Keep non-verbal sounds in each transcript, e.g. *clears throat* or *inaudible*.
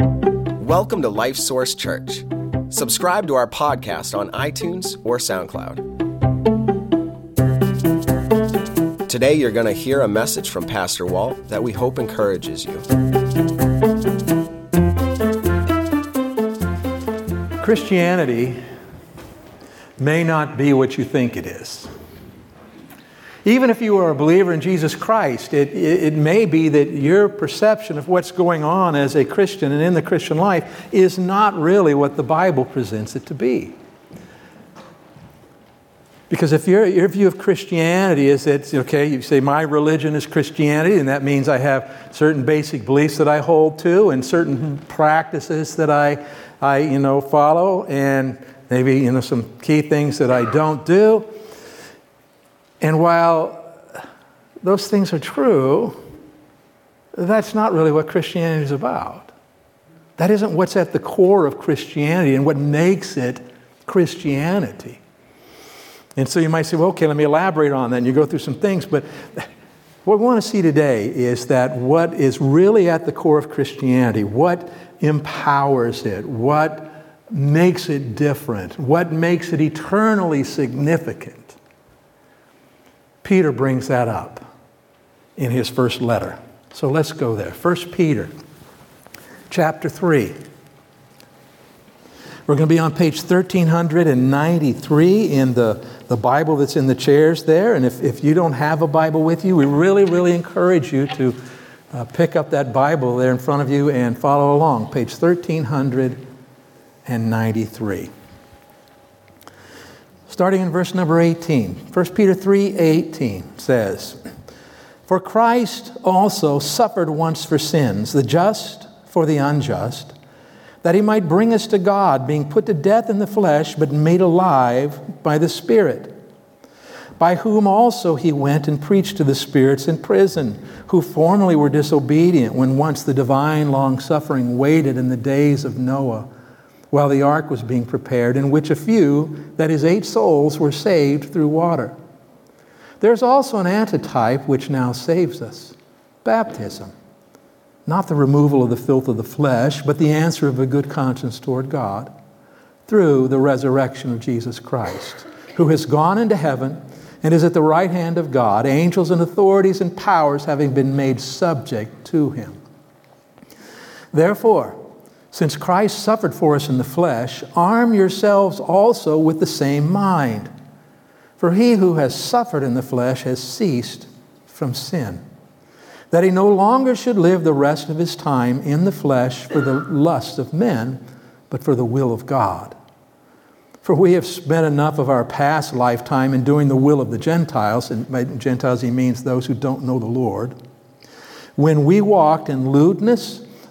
Welcome to Life Source Church. Subscribe to our podcast on iTunes or SoundCloud. Today, you're going to hear a message from Pastor Walt that we hope encourages you. Christianity may not be what you think it is. Even if you are a believer in Jesus Christ, it, it, it, may be that your perception of what's going on as a Christian and in the Christian life is not really what the Bible presents it to be. Because if your, your view of Christianity is that, okay, you say, my religion is Christianity, and that means I have certain basic beliefs that I hold to and certain practices that I, I you know, follow, and maybe, you know, some key things that I don't do. And while those things are true, that's not really what Christianity is about. That isn't what's at the core of Christianity and what makes it Christianity. And so you might say, well, okay, let me elaborate on that. And you go through some things, but what we want to see today is that what is really at the core of Christianity, what empowers it, what makes it different, what makes it eternally significant, Peter brings that up in his first letter. So let's go there. 1 Peter chapter 3. We're going to be on page 1393 in the, the Bible that's in the chairs there. And if, if you don't have a Bible with you, we really, really encourage you to uh, pick up that Bible there in front of you and follow along. Page 1393 starting in verse number 18. 1 Peter 3:18 says, "For Christ also suffered once for sins, the just for the unjust, that he might bring us to God, being put to death in the flesh, but made alive by the Spirit." By whom also he went and preached to the spirits in prison, who formerly were disobedient when once the divine long suffering waited in the days of Noah while the ark was being prepared, in which a few, that is, eight souls, were saved through water. There's also an antitype which now saves us baptism. Not the removal of the filth of the flesh, but the answer of a good conscience toward God through the resurrection of Jesus Christ, who has gone into heaven and is at the right hand of God, angels and authorities and powers having been made subject to him. Therefore, since Christ suffered for us in the flesh, arm yourselves also with the same mind. For he who has suffered in the flesh has ceased from sin, that he no longer should live the rest of his time in the flesh for the lust of men, but for the will of God. For we have spent enough of our past lifetime in doing the will of the Gentiles, and by Gentiles he means those who don't know the Lord, when we walked in lewdness,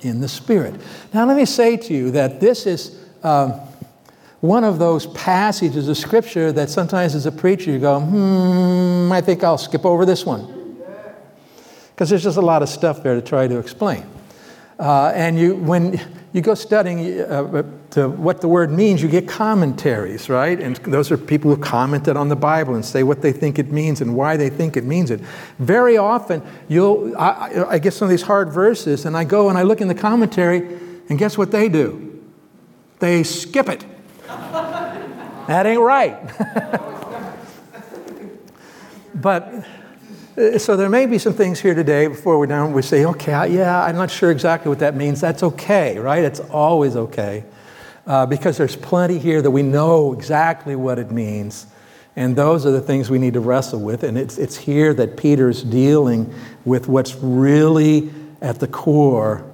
in the Spirit. Now, let me say to you that this is um, one of those passages of Scripture that sometimes as a preacher you go, hmm, I think I'll skip over this one. Because there's just a lot of stuff there to try to explain. Uh, and you, when you go studying uh, to what the word means, you get commentaries, right? And those are people who commented on the Bible and say what they think it means and why they think it means it. Very often, you'll, I, I get some of these hard verses, and I go and I look in the commentary, and guess what they do? They skip it. that ain't right. *laughs* but so there may be some things here today before we're done. We say, okay, yeah, I'm not sure exactly what that means. That's okay, right? It's always okay. Uh, because there's plenty here that we know exactly what it means. And those are the things we need to wrestle with. And it's, it's here that Peter's dealing with what's really at the core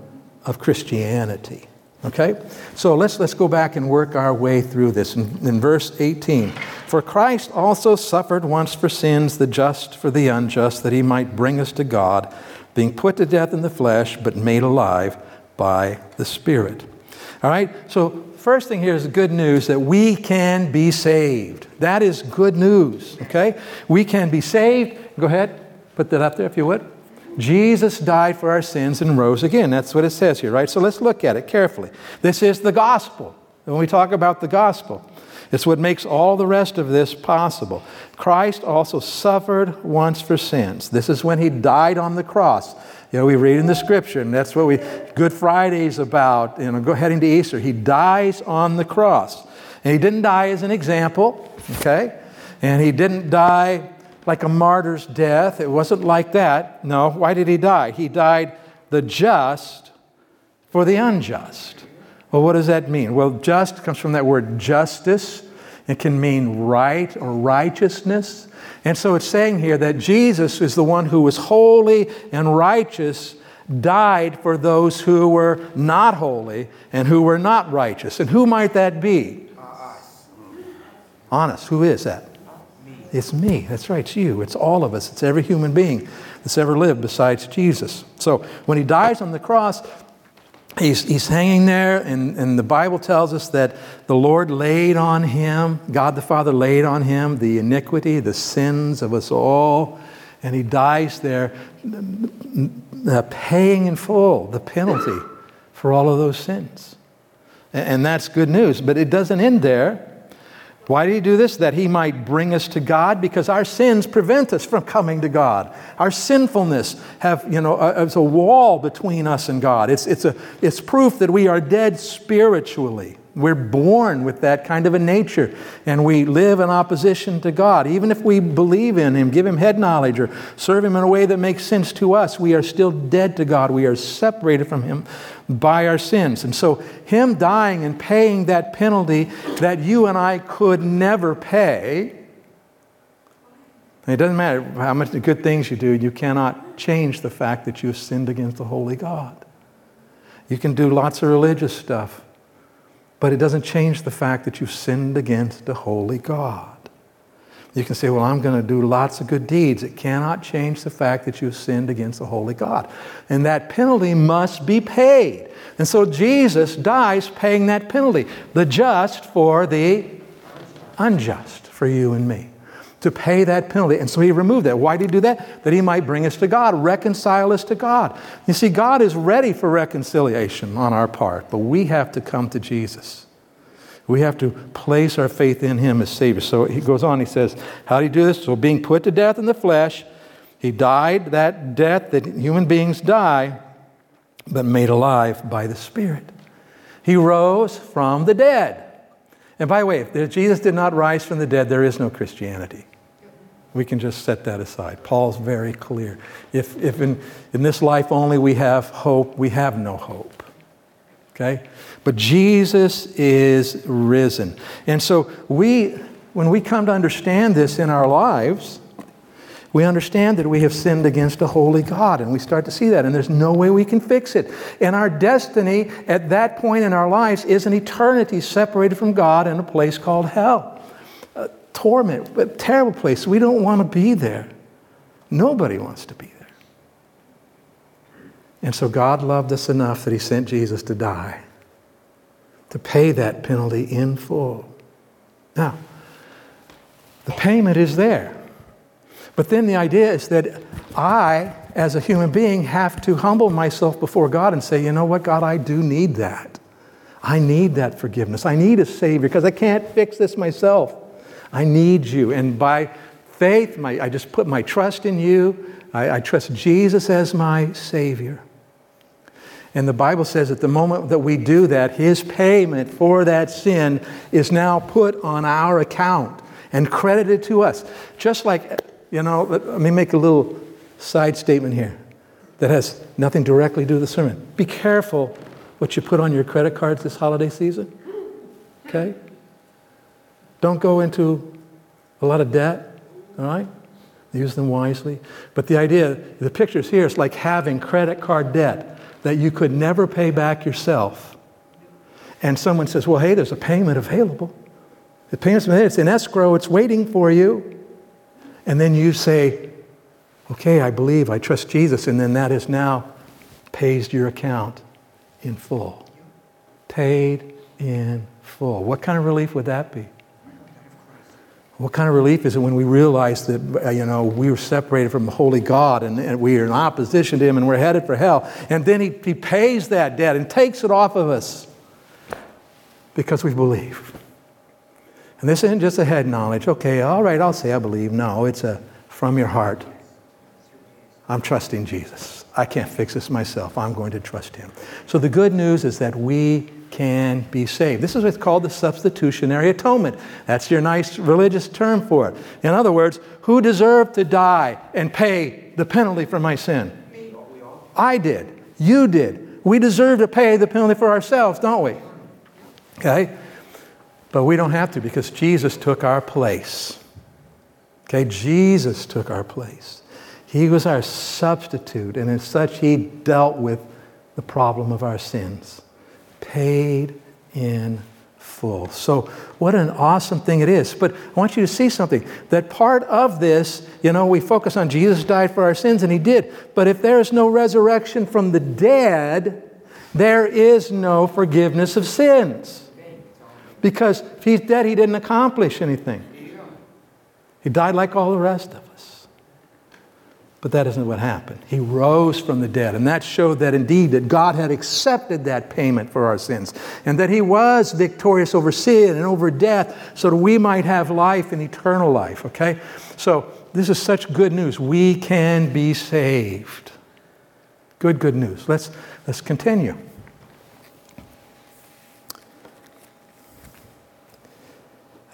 of Christianity. Okay? So let's, let's go back and work our way through this. In, in verse 18, for Christ also suffered once for sins, the just for the unjust, that he might bring us to God, being put to death in the flesh, but made alive by the Spirit. All right? So, first thing here is the good news that we can be saved. That is good news, okay? We can be saved. Go ahead, put that up there if you would. Jesus died for our sins and rose again. That's what it says here, right? So let's look at it carefully. This is the gospel. When we talk about the gospel, it's what makes all the rest of this possible. Christ also suffered once for sins. This is when he died on the cross. You know, we read in the scripture, and that's what we Good Friday's about, you know, go heading to Easter. He dies on the cross. And he didn't die as an example, okay? And he didn't die like a martyr's death. It wasn't like that. No. Why did he die? He died the just for the unjust. Well, what does that mean? Well, just comes from that word justice. It can mean right or righteousness. And so it's saying here that Jesus is the one who was holy and righteous, died for those who were not holy and who were not righteous. And who might that be? Honest. Who is that? It's me. That's right. It's you. It's all of us. It's every human being that's ever lived besides Jesus. So when he dies on the cross, he's, he's hanging there, and, and the Bible tells us that the Lord laid on him, God the Father laid on him the iniquity, the sins of us all, and he dies there uh, paying in full the penalty for all of those sins. And, and that's good news, but it doesn't end there. Why did he do this? That he might bring us to God, because our sins prevent us from coming to God. Our sinfulness have, you know, a, a wall between us and God. It's, it's, a, it's proof that we are dead spiritually. We're born with that kind of a nature, and we live in opposition to God. Even if we believe in Him, give Him head knowledge, or serve Him in a way that makes sense to us, we are still dead to God. We are separated from Him by our sins. And so, Him dying and paying that penalty that you and I could never pay. It doesn't matter how much good things you do, you cannot change the fact that you have sinned against the holy God. You can do lots of religious stuff, but it doesn't change the fact that you've sinned against the holy God. You can say, Well, I'm going to do lots of good deeds. It cannot change the fact that you've sinned against the holy God. And that penalty must be paid. And so Jesus dies paying that penalty the just for the unjust, for you and me. To pay that penalty. And so he removed that. Why did he do that? That he might bring us to God, reconcile us to God. You see, God is ready for reconciliation on our part, but we have to come to Jesus. We have to place our faith in him as Savior. So he goes on, he says, How do you do this? So, being put to death in the flesh, he died that death that human beings die, but made alive by the Spirit. He rose from the dead. And by the way, if Jesus did not rise from the dead, there is no Christianity. We can just set that aside. Paul's very clear. If, if in, in this life only we have hope, we have no hope. Okay? But Jesus is risen. And so we, when we come to understand this in our lives, we understand that we have sinned against a holy God, and we start to see that, and there's no way we can fix it. And our destiny at that point in our lives is an eternity separated from God in a place called hell. Torment, a terrible place. We don't want to be there. Nobody wants to be there. And so God loved us enough that He sent Jesus to die, to pay that penalty in full. Now, the payment is there. But then the idea is that I, as a human being, have to humble myself before God and say, you know what, God, I do need that. I need that forgiveness. I need a Savior because I can't fix this myself. I need you. And by faith, my, I just put my trust in you. I, I trust Jesus as my Savior. And the Bible says at the moment that we do that, His payment for that sin is now put on our account and credited to us. Just like, you know, let me make a little side statement here that has nothing directly to do with the sermon. Be careful what you put on your credit cards this holiday season. Okay? Don't go into a lot of debt, all right? Use them wisely. But the idea, the pictures here, is like having credit card debt that you could never pay back yourself. And someone says, Well, hey, there's a payment available. The payment's it's in escrow, it's waiting for you. And then you say, Okay, I believe, I trust Jesus, and then that is now pays your account in full. Paid in full. What kind of relief would that be? What kind of relief is it when we realize that, uh, you know, we were separated from the holy God and, and, we are in opposition to Him and we're headed for hell? And then he, he pays that debt and takes it off of us because we believe. And this isn't just a head knowledge. Okay, all right, I'll say I believe. No, it's a from your heart. I'm trusting Jesus. I can't fix this myself. I'm going to trust Him. So the good news is that we can be saved. This is what's called the substitutionary atonement. That's your nice religious term for it. In other words, who deserved to die and pay the penalty for my sin? I did. You did. We deserve to pay the penalty for ourselves, don't we? Okay? But we don't have to because Jesus took our place. Okay? Jesus took our place. He was our substitute, and as such, He dealt with the problem of our sins paid in full. So, what an awesome thing it is. But I want you to see something that part of this, you know, we focus on Jesus died for our sins, and He did. But if there is no resurrection from the dead, there is no forgiveness of sins. Because if He's dead, He didn't accomplish anything. He died like all the rest of. But that isn't what happened. He rose from the dead, and that showed that indeed that God had accepted that payment for our sins, and that he was victorious over sin and over death so that we might have life and eternal life, okay? So this is such good news. We can be saved. Good, good news. Let's, let's continue.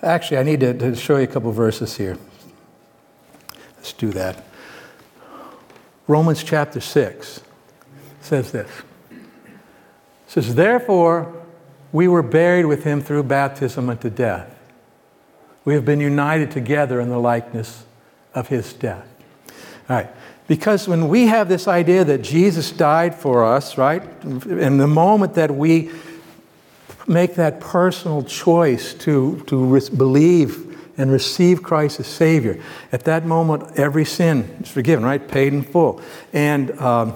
Actually, I need to, to show you a couple verses here. Let's do that. Romans chapter 6 says this. It says, Therefore, we were buried with him through baptism unto death. We have been united together in the likeness of his death. All right. Because when we have this idea that Jesus died for us, right, in the moment that we make that personal choice to, to believe and receive Christ as Savior. At that moment, every sin is forgiven, right? Paid in full. And um,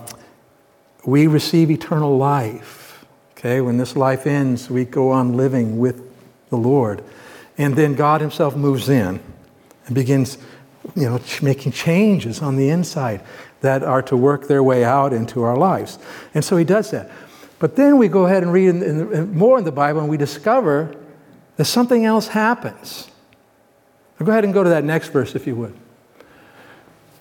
we receive eternal life. Okay, when this life ends, we go on living with the Lord. And then God Himself moves in and begins, you know, making changes on the inside that are to work their way out into our lives. And so He does that. But then we go ahead and read in, in, more in the Bible and we discover that something else happens. Go ahead and go to that next verse if you would.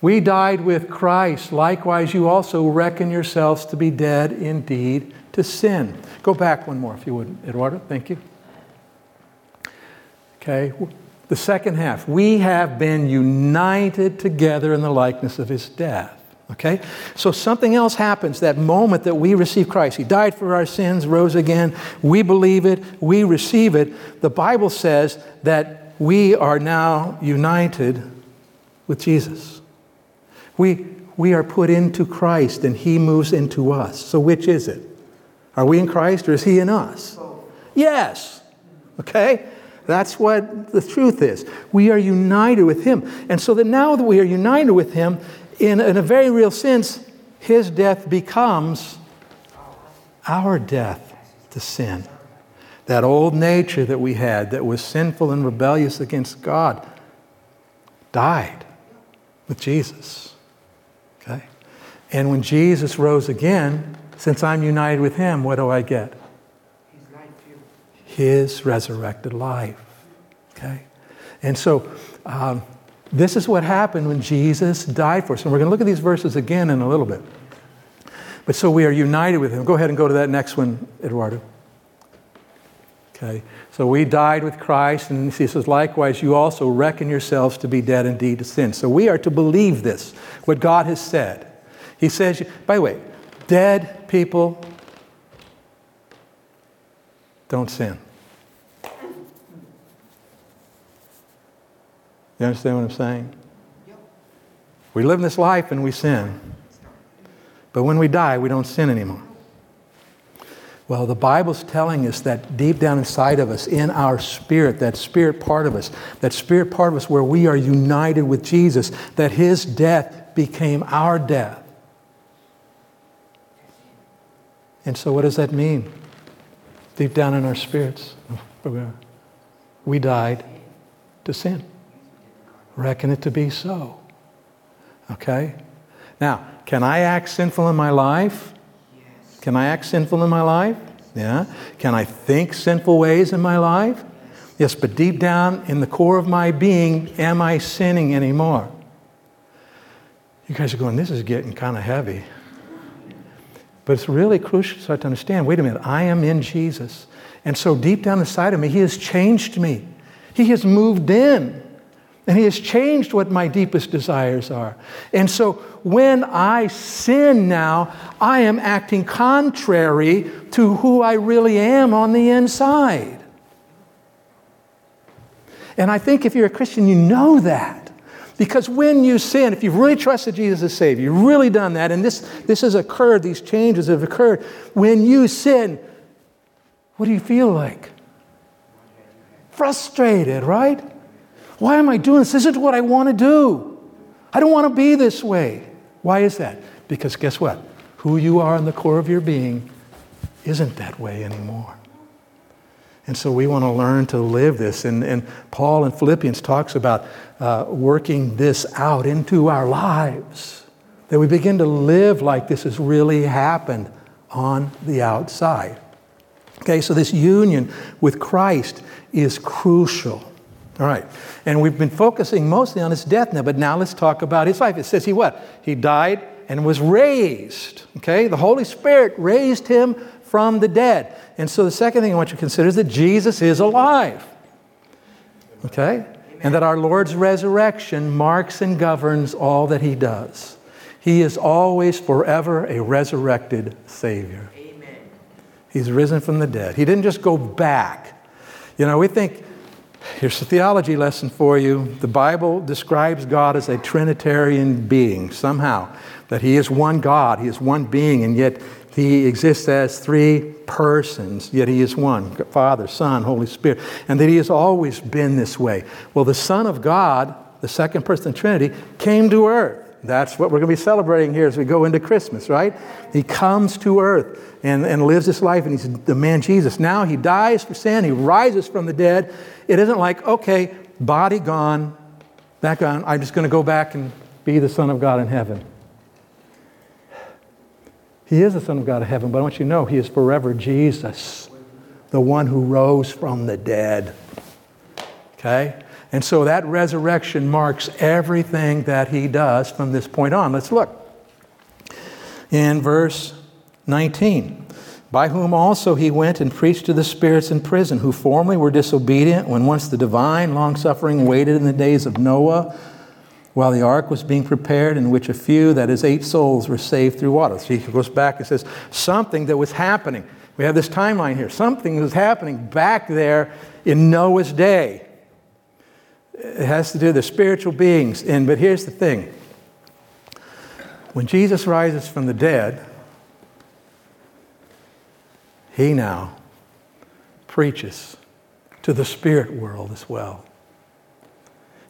We died with Christ. Likewise, you also reckon yourselves to be dead indeed to sin. Go back one more if you would, Eduardo. Thank you. Okay. The second half. We have been united together in the likeness of his death. Okay? So something else happens that moment that we receive Christ. He died for our sins, rose again. We believe it, we receive it. The Bible says that we are now united with Jesus. We, we are put into Christ and He moves into us. So, which is it? Are we in Christ or is He in us? Yes. Okay? That's what the truth is. We are united with Him. And so that now that we are united with Him, in, in a very real sense, His death becomes our death to sin. That old nature that we had that was sinful and rebellious against God died with Jesus. Okay? And when Jesus rose again, since I'm united with him, what do I get? His resurrected life. Okay? And so, um, this is what happened when Jesus died for us. And we're going to look at these verses again in a little bit. But so we are united with him. Go ahead and go to that next one, Eduardo. Okay? So we died with Christ, and he says, likewise, you also reckon yourselves to be dead indeed to sin. So we are to believe this, what God has said. He says, by the way, dead people don't sin. You understand what I'm saying? We live in this life and we sin. But when we die, we don't sin anymore. Well, the Bible's telling us that deep down inside of us, in our spirit, that spirit part of us, that spirit part of us where we are united with Jesus, that his death became our death. And so, what does that mean? Deep down in our spirits, we died to sin. Reckon it to be so. Okay? Now, can I act sinful in my life? Can I act sinful in my life? Yeah. Can I think sinful ways in my life? Yes, but deep down in the core of my being, am I sinning anymore? You guys are going, this is getting kind of heavy. But it's really crucial to start to understand wait a minute, I am in Jesus. And so deep down inside of me, He has changed me. He has moved in. And He has changed what my deepest desires are. And so when I sin now, I am acting contrary to who I really am on the inside. And I think if you're a Christian, you know that. Because when you sin, if you've really trusted Jesus as Savior, you've really done that, and this, this has occurred, these changes have occurred. When you sin, what do you feel like? Frustrated, right? Why am I doing this? This isn't what I want to do. I don't want to be this way. Why is that? Because guess what? Who you are in the core of your being isn't that way anymore. And so we want to learn to live this. And, and Paul in Philippians talks about uh, working this out into our lives, that we begin to live like this has really happened on the outside. Okay, so this union with Christ is crucial. All right. And we've been focusing mostly on his death now, but now let's talk about his life. It says he what? He died and was raised. Okay? The Holy Spirit raised him from the dead. And so the second thing I want you to consider is that Jesus is alive. Okay? And that our Lord's resurrection marks and governs all that he does. He is always forever a resurrected Savior. Amen. He's risen from the dead. He didn't just go back. You know, we think Here's a theology lesson for you. The Bible describes God as a Trinitarian being, somehow, that He is one God, He is one being, and yet He exists as three persons, yet He is one Father, Son, Holy Spirit, and that He has always been this way. Well, the Son of God, the second person of the Trinity, came to earth. That's what we're going to be celebrating here as we go into Christmas, right? He comes to earth and, and lives this life, and he's the man Jesus. Now he dies for sin, he rises from the dead. It isn't like, okay, body gone, back on, I'm just going to go back and be the Son of God in heaven. He is the Son of God in heaven, but I want you to know he is forever Jesus, the one who rose from the dead. Okay? And so that resurrection marks everything that he does from this point on. Let's look. In verse 19, by whom also he went and preached to the spirits in prison, who formerly were disobedient when once the divine long suffering waited in the days of Noah while the ark was being prepared, in which a few, that is, eight souls, were saved through water. So he goes back and says, something that was happening. We have this timeline here. Something was happening back there in Noah's day. It has to do with the spiritual beings. And but here's the thing. When Jesus rises from the dead, he now preaches to the spirit world as well.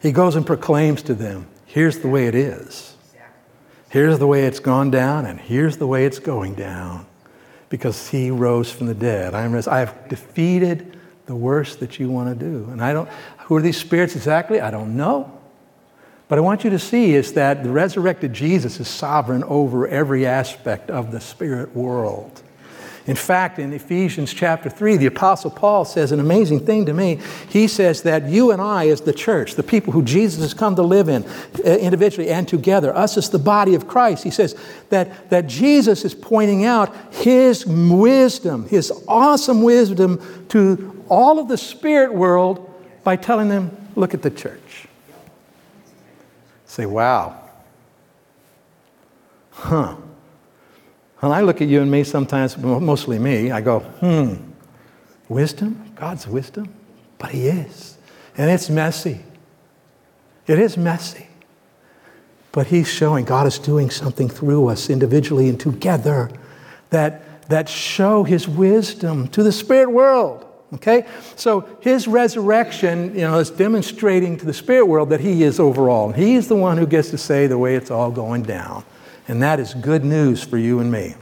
He goes and proclaims to them, here's the way it is. Here's the way it's gone down, and here's the way it's going down. Because he rose from the dead. I have defeated the worst that you want to do. And I don't, who are these spirits exactly? I don't know. But I want you to see is that the resurrected Jesus is sovereign over every aspect of the spirit world. In fact, in Ephesians chapter 3, the Apostle Paul says an amazing thing to me. He says that you and I, as the church, the people who Jesus has come to live in uh, individually and together, us as the body of Christ, he says that, that Jesus is pointing out his wisdom, his awesome wisdom to all of the spirit world by telling them, look at the church. Say, wow. Huh. When I look at you and me sometimes, mostly me, I go, hmm, wisdom? God's wisdom? But He is. And it's messy. It is messy. But He's showing God is doing something through us individually and together that, that show His wisdom to the spirit world. Okay? So his resurrection, you know, is demonstrating to the spirit world that he is overall. He is the one who gets to say the way it's all going down. And that is good news for you and me.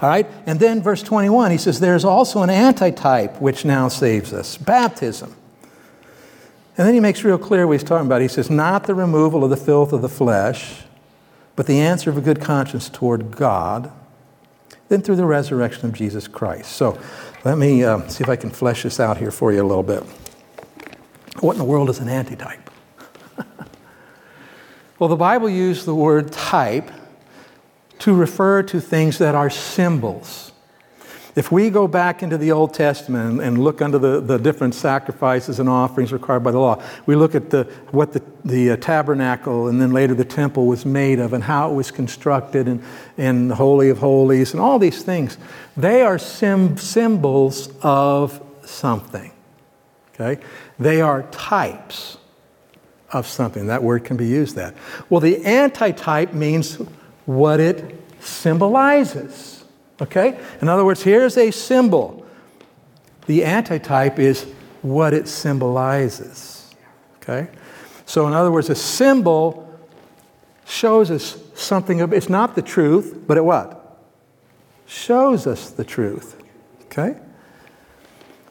All right? And then verse 21, he says, There's also an antitype which now saves us baptism. And then he makes real clear what he's talking about. He says, Not the removal of the filth of the flesh, but the answer of a good conscience toward God, then through the resurrection of Jesus Christ. So let me uh, see if I can flesh this out here for you a little bit. What in the world is an antitype? *laughs* well, the Bible used the word type to refer to things that are symbols. If we go back into the Old Testament and look under the, the different sacrifices and offerings required by the law, we look at the, what the, the uh, tabernacle and then later the temple was made of and how it was constructed and, and the Holy of Holies and all these things. They are sim- symbols of something. Okay? They are types of something. That word can be used that. Well, the antitype means what it symbolizes. Okay? In other words, here's a symbol. The antitype is what it symbolizes. Okay? So, in other words, a symbol shows us something, of, it's not the truth, but it what? Shows us the truth. Okay?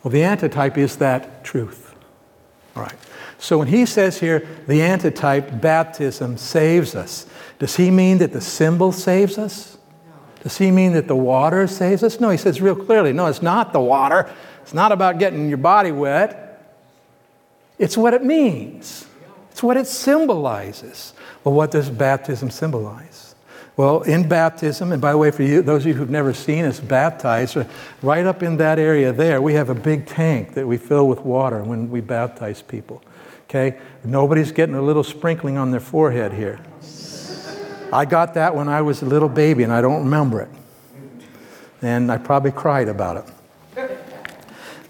Well, the antitype is that truth. All right. So when he says here, the antitype, baptism, saves us, does he mean that the symbol saves us? Does he mean that the water saves us? No, he says real clearly no, it's not the water. It's not about getting your body wet. It's what it means, it's what it symbolizes. Well, what does baptism symbolize? Well, in baptism, and by the way, for you, those of you who've never seen us baptized, uh, right up in that area there, we have a big tank that we fill with water when we baptize people. Okay? Nobody's getting a little sprinkling on their forehead here. I got that when I was a little baby and I don't remember it. And I probably cried about it.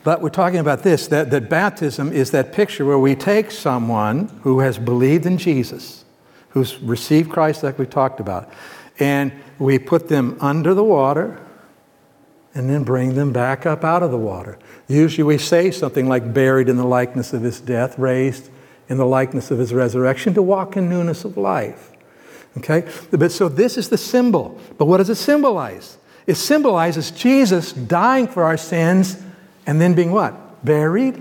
But we're talking about this that, that baptism is that picture where we take someone who has believed in Jesus, who's received Christ, like we talked about, and we put them under the water and then bring them back up out of the water. Usually we say something like buried in the likeness of his death, raised in the likeness of his resurrection, to walk in newness of life. Okay? But so this is the symbol. But what does it symbolize? It symbolizes Jesus dying for our sins and then being what? Buried.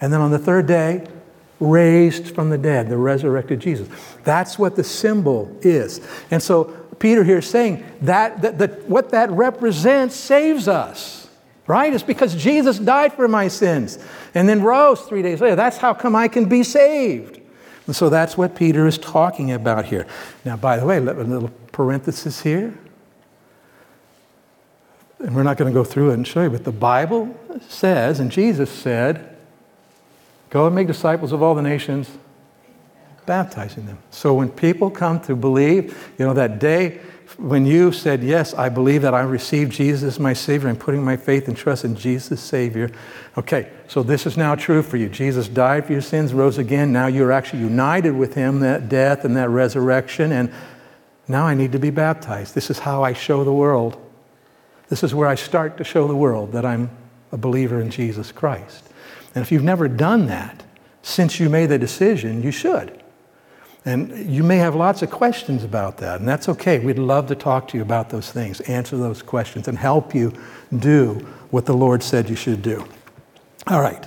And then on the third day, raised from the dead, the resurrected Jesus. That's what the symbol is. And so Peter here is saying that, that, that what that represents saves us. Right? It's because Jesus died for my sins and then rose three days later. That's how come I can be saved. And so that's what Peter is talking about here. Now, by the way, a little parenthesis here. And we're not going to go through it and show you, but the Bible says, and Jesus said, go and make disciples of all the nations, baptizing them. So when people come to believe, you know, that day when you said, Yes, I believe that I received Jesus as my Savior, I'm putting my faith and trust in Jesus, Savior. Okay, so this is now true for you. Jesus died for your sins, rose again. Now you're actually united with Him, that death and that resurrection, and now I need to be baptized. This is how I show the world. This is where I start to show the world that I'm a believer in Jesus Christ. And if you've never done that since you made the decision, you should. And you may have lots of questions about that, and that's okay. We'd love to talk to you about those things, answer those questions, and help you do what the Lord said you should do. All right.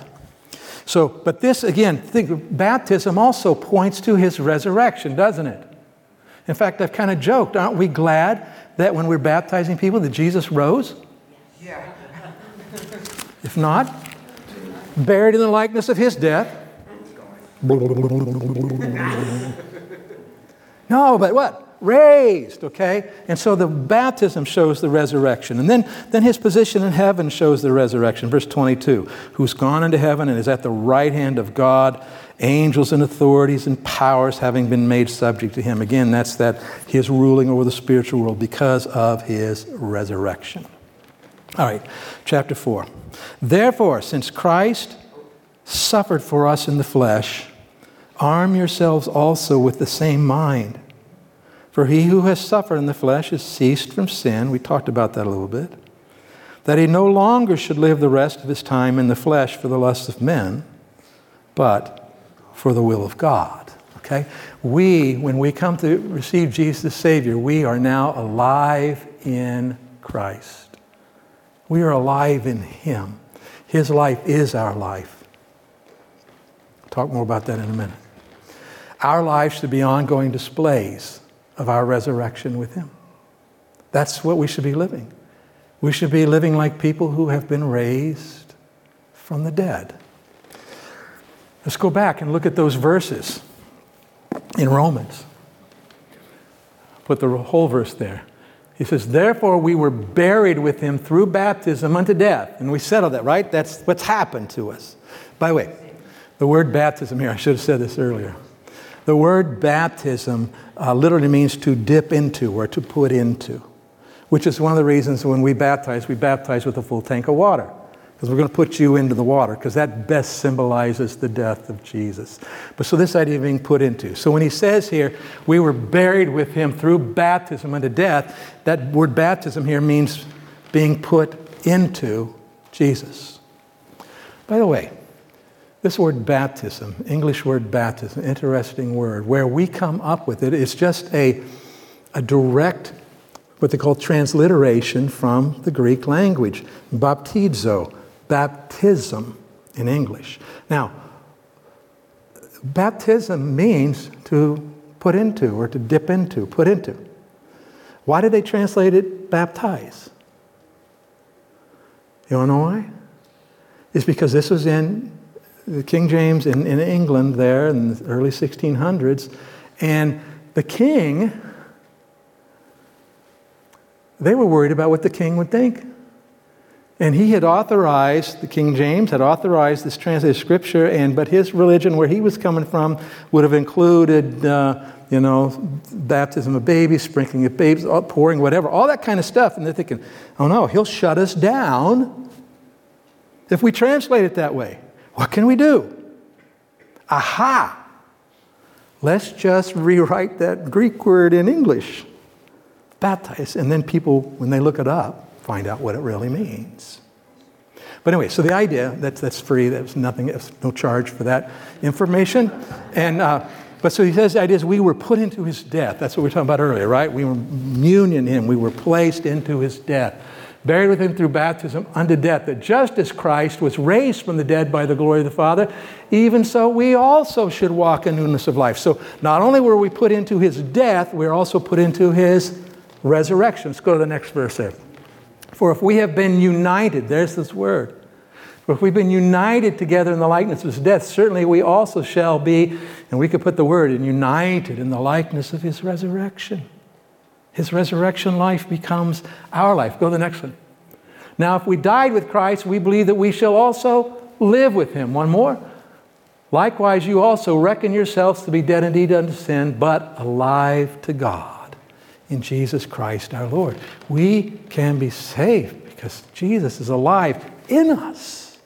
So, but this, again, think baptism also points to his resurrection, doesn't it? In fact, I've kind of joked, aren't we glad that when we're baptizing people that Jesus rose? Yeah. *laughs* if not, buried in the likeness of his death. *laughs* No, but what? Raised, okay? And so the baptism shows the resurrection. And then, then his position in heaven shows the resurrection. Verse 22 Who's gone into heaven and is at the right hand of God, angels and authorities and powers having been made subject to him. Again, that's that his ruling over the spiritual world because of his resurrection. All right, chapter 4. Therefore, since Christ suffered for us in the flesh, Arm yourselves also with the same mind. For he who has suffered in the flesh has ceased from sin. We talked about that a little bit. That he no longer should live the rest of his time in the flesh for the lusts of men, but for the will of God. Okay? We, when we come to receive Jesus as Savior, we are now alive in Christ. We are alive in Him. His life is our life. I'll talk more about that in a minute. Our lives should be ongoing displays of our resurrection with Him. That's what we should be living. We should be living like people who have been raised from the dead. Let's go back and look at those verses in Romans. Put the whole verse there. He says, Therefore, we were buried with him through baptism unto death. And we settled that, right? That's what's happened to us. By the way, the word baptism here, I should have said this earlier. The word baptism uh, literally means to dip into or to put into, which is one of the reasons when we baptize, we baptize with a full tank of water because we're going to put you into the water because that best symbolizes the death of Jesus. But so this idea of being put into. So when he says here, we were buried with him through baptism unto death, that word baptism here means being put into Jesus. By the way, this word baptism, English word baptism, interesting word, where we come up with it, it's just a, a direct, what they call transliteration from the Greek language, baptizo, baptism in English. Now, baptism means to put into or to dip into, put into. Why did they translate it baptize? You to know why? It's because this was in the King James in, in England there in the early 1600s, and the king, they were worried about what the king would think. And he had authorized, the King James had authorized this translated scripture, and but his religion, where he was coming from, would have included, uh, you know, baptism of babies, sprinkling of babies, pouring, whatever, all that kind of stuff. And they're thinking, oh no, he'll shut us down if we translate it that way. What can we do? Aha! Let's just rewrite that Greek word in English, baptize, and then people, when they look it up, find out what it really means. But anyway, so the idea that's, that's free, there's nothing, there's no charge for that information. And, uh, but so he says the idea is we were put into his death. That's what we were talking about earlier, right? We were union him. We were placed into his death, buried with him through baptism unto death, that just as Christ was raised from the dead by the glory of the Father, even so we also should walk in newness of life. So not only were we put into his death, we are also put into his resurrection. Let's go to the next verse there. For if we have been united, there's this word. For if we've been united together in the likeness of his death, certainly we also shall be, and we could put the word in united in the likeness of his resurrection. His resurrection life becomes our life. Go to the next one. Now, if we died with Christ, we believe that we shall also live with him. One more. Likewise, you also reckon yourselves to be dead indeed unto sin, but alive to God in Jesus Christ our Lord. We can be saved because Jesus is alive in us.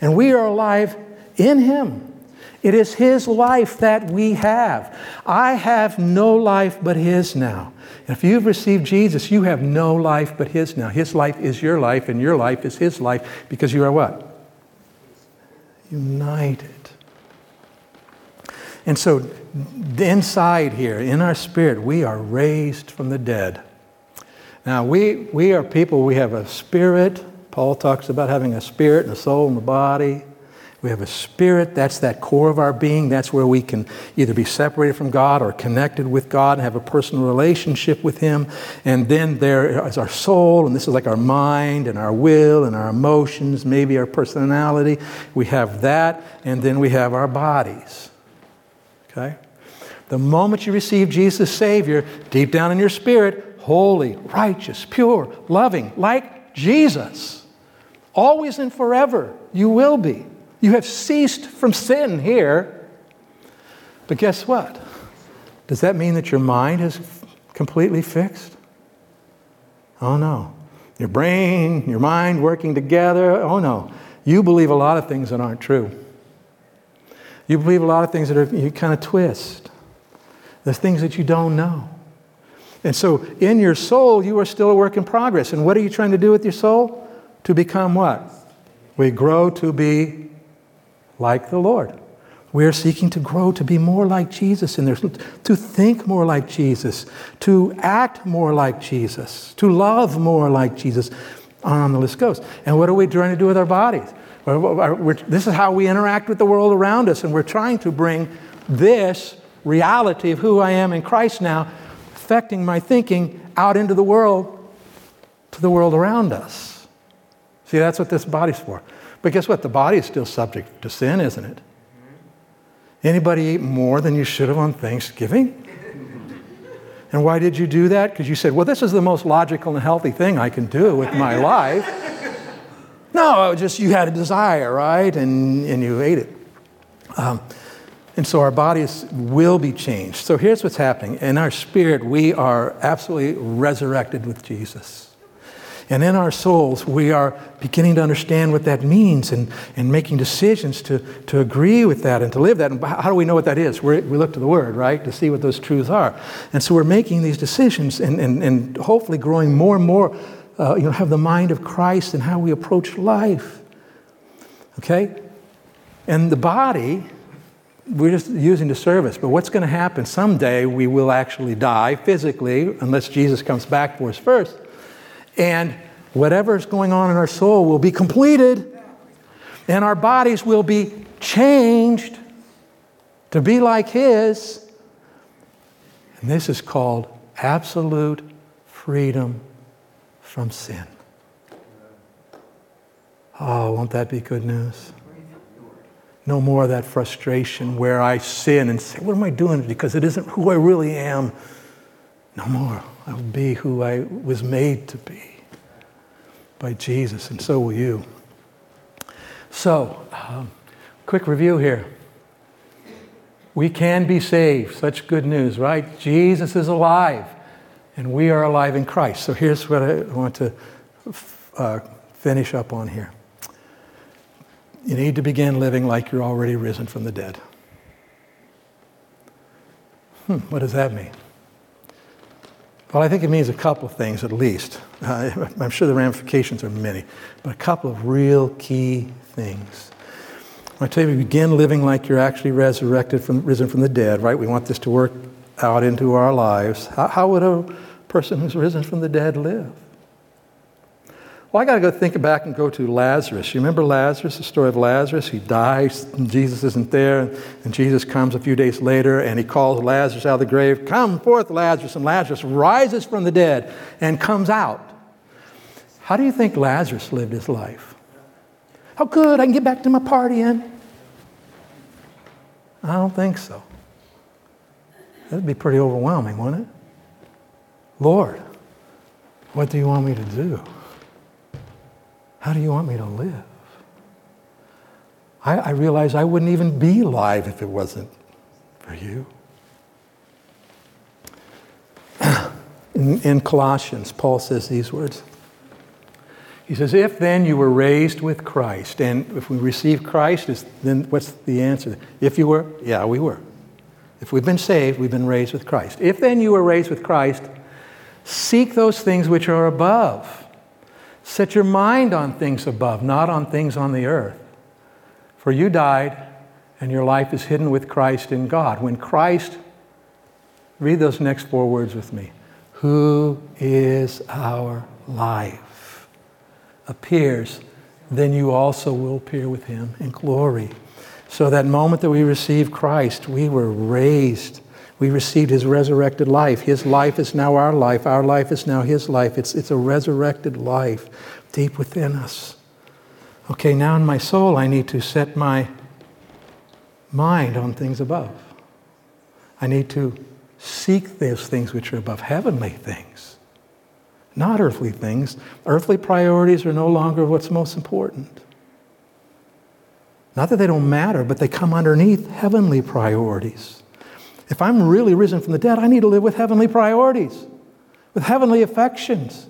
And we are alive in Him. It is His life that we have. I have no life but His now. If you've received Jesus, you have no life but His now. His life is your life, and your life is His life because you are what? United. And so, inside here, in our spirit, we are raised from the dead. Now, we, we are people, we have a spirit. Paul talks about having a spirit and a soul and a body. We have a spirit, that's that core of our being. That's where we can either be separated from God or connected with God and have a personal relationship with Him. And then there is our soul, and this is like our mind and our will and our emotions, maybe our personality. We have that, and then we have our bodies. Okay? The moment you receive Jesus Savior, deep down in your spirit, holy, righteous, pure, loving, like Jesus, always and forever, you will be. You have ceased from sin here. But guess what? Does that mean that your mind is completely fixed? Oh no. Your brain, your mind working together, oh no. You believe a lot of things that aren't true. You believe a lot of things that are, you kind of twist. There's things that you don't know. And so in your soul, you are still a work in progress. And what are you trying to do with your soul? To become what? We grow to be like the Lord. We're seeking to grow to be more like Jesus in there, to think more like Jesus, to act more like Jesus, to love more like Jesus. On the list goes. And what are we trying to do with our bodies? This is how we interact with the world around us, and we're trying to bring this reality of who I am in Christ now, affecting my thinking out into the world, to the world around us. See, that's what this body's for. But guess what? The body is still subject to sin, isn't it? Anybody ate more than you should have on Thanksgiving? *laughs* And why did you do that? Because you said, well, this is the most logical and healthy thing I can do with my *laughs* life. No, just you had a desire, right? And, and you ate it. Um, and so our bodies will be changed. So here's what's happening. In our spirit, we are absolutely resurrected with Jesus. And in our souls, we are beginning to understand what that means and, and making decisions to, to agree with that and to live that. And how do we know what that is? We look to the Word, right, to see what those truths are. And so we're making these decisions and, and, and hopefully growing more and more, uh, you know, have the mind of Christ and how we approach life. Okay? And the body, we're just using the service. But what's going to happen? Someday we will actually die physically, unless Jesus comes back for us first. And whatever is going on in our soul will be completed, and our bodies will be changed to be like His. And this is called absolute freedom from sin. Oh, won't that be good news? No more of that frustration where I sin and say, What am I doing? Because it isn't who I really am. No more. I will be who I was made to be by Jesus, and so will you. So, um, quick review here. We can be saved. Such good news, right? Jesus is alive, and we are alive in Christ. So, here's what I want to uh, finish up on here. You need to begin living like you're already risen from the dead. Hmm, what does that mean? Well, I think it means a couple of things at least. Uh, *laughs* I'm sure the ramifications are many, but a couple of real key things. I tell you, begin living like you're actually resurrected from, risen from the dead, right? We want this to work out into our lives. How, how would a person who's risen from the dead live? Well, I got to go think back and go to Lazarus. You remember Lazarus, the story of Lazarus? He dies, and Jesus isn't there, and Jesus comes a few days later and he calls Lazarus out of the grave, Come forth, Lazarus. And Lazarus rises from the dead and comes out. How do you think Lazarus lived his life? How good, I can get back to my partying. I don't think so. That'd be pretty overwhelming, wouldn't it? Lord, what do you want me to do? How do you want me to live? I, I realize I wouldn't even be alive if it wasn't for you. *clears throat* In, in, Colossians, Paul says these words. He says, If then you were raised with Christ, and if we receive Christ, then what's the answer? If you were, yeah, we were. If we've been saved, we've been raised with Christ. If then you were raised with Christ, seek those things which are above Set your mind on things above, not on things on the earth. For you died, and your life is hidden with Christ in God. When Christ, read those next four words with me, who is our life, appears, then you also will appear with him in glory. So, that moment that we received Christ, we were raised we received his resurrected life. His life is now our life. Our life is now his life. It's, it's a resurrected life deep within us. Okay, now in my soul, I need to set my mind on things above. I need to seek those things which are above, heavenly things, not earthly things. Earthly priorities are no longer what's most important. Not that they don't matter, but they come underneath heavenly priorities. If I'm really risen from the dead, I need to live with heavenly priorities, with heavenly affections,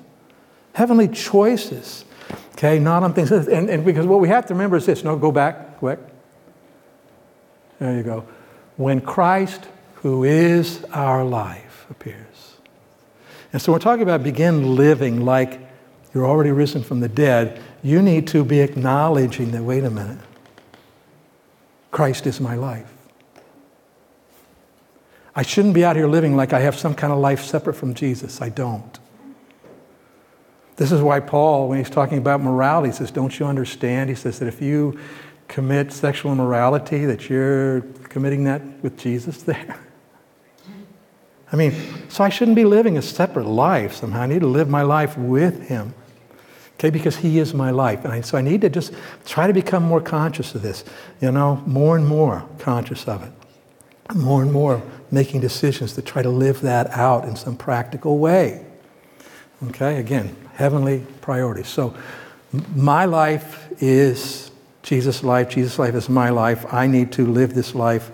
heavenly choices. Okay, not on things. And, and because what we have to remember is this no, go back quick. There you go. When Christ, who is our life, appears. And so we're talking about begin living like you're already risen from the dead. You need to be acknowledging that, wait a minute. Christ is my life. I shouldn't be out here living like I have some kind of life separate from Jesus. I don't. This is why Paul, when he's talking about morality, says, Don't you understand? He says that if you commit sexual immorality, that you're committing that with Jesus there. *laughs* I mean, so I shouldn't be living a separate life somehow. I need to live my life with Him. Okay, because He is my life. And I, so I need to just try to become more conscious of this, you know, more and more conscious of it. More and more making decisions to try to live that out in some practical way. Okay, again, heavenly priorities. So my life is Jesus' life. Jesus' life is my life. I need to live this life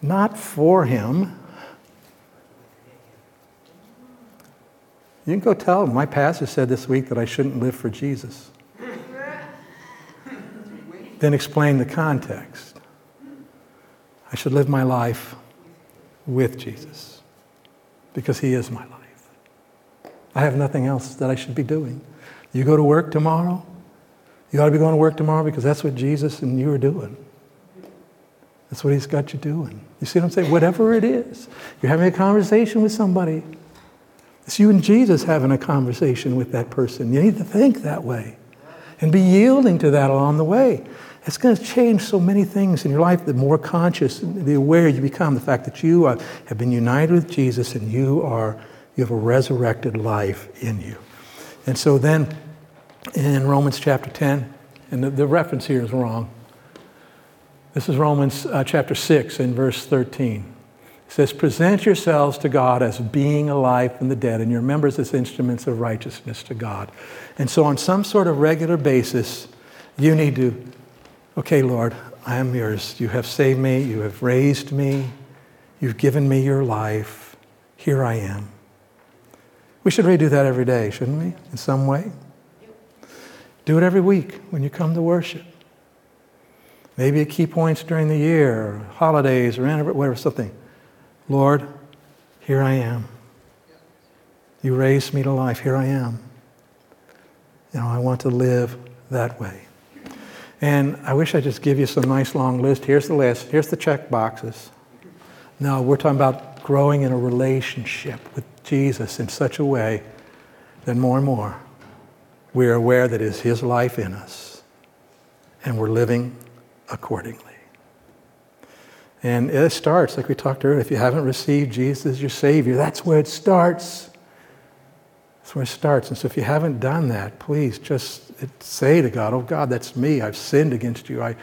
not for Him, You can go tell them, my pastor said this week that I shouldn't live for Jesus. then explain the context. I should live my life with Jesus because he is my life. I have nothing else that I should be doing. You go to work tomorrow, you ought to be going to work tomorrow because that's what Jesus and you are doing. That's what he's got you doing. You see what I'm saying? Whatever it is, you're having a conversation with somebody, it's you and Jesus having a conversation with that person. You need to think that way and be yielding to that along the way. It's going to change so many things in your life. The more conscious, the aware you become, the fact that you have been united with Jesus and you are you have a resurrected life in you. And so then in Romans chapter 10, and the, the reference here is wrong. This is Romans uh, chapter 6 and verse 13. It says, Present yourselves to God as being alive from the dead, and your members as instruments of righteousness to God. And so, on some sort of regular basis, you need to, okay, Lord, I am yours. You have saved me. You have raised me. You've given me your life. Here I am. We should redo that every day, shouldn't we? In some way. Do it every week when you come to worship. Maybe at key points during the year, or holidays, or whatever, something. Lord, here I am. You raised me to life. Here I am. You know, I want to live that way. And I wish I'd just give you some nice long list. Here's the list. Here's the check boxes. No, we're talking about growing in a relationship with Jesus in such a way that more and more we are aware that is His life in us and we're living accordingly. And it starts, like we talked earlier, if you haven't received Jesus as your Savior, that's where it starts. That's where it starts. And so if you haven't done that, please just say to God, Oh God, that's me. I've sinned against you. I,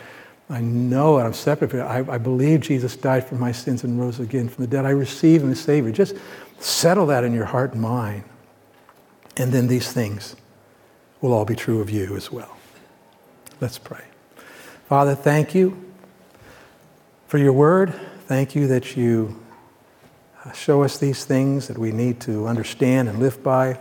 I know it. I'm separate from you. I, I believe Jesus died for my sins and rose again from the dead. I receive him as Savior. Just settle that in your heart and mind. And then these things will all be true of you as well. Let's pray. Father, thank you for your word. Thank you that you show us these things that we need to understand and live by.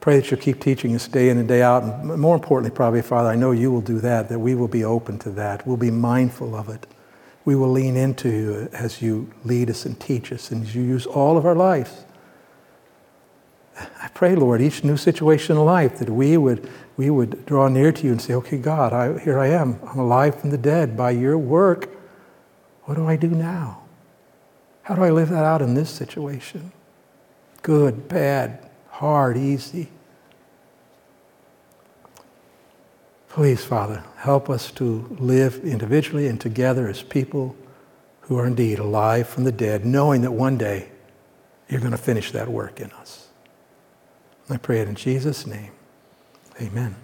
Pray that you'll keep teaching us day in and day out. And more importantly, probably, Father, I know you will do that, that we will be open to that. We'll be mindful of it. We will lean into you as you lead us and teach us and as you use all of our lives. I pray, Lord, each new situation in life that we would we would draw near to you and say, okay, God, I, here I am. I'm alive from the dead by your work. What do I do now? How do I live that out in this situation? Good, bad, hard, easy. Please, Father, help us to live individually and together as people who are indeed alive from the dead, knowing that one day you're going to finish that work in us. I pray it in Jesus' name. Amen.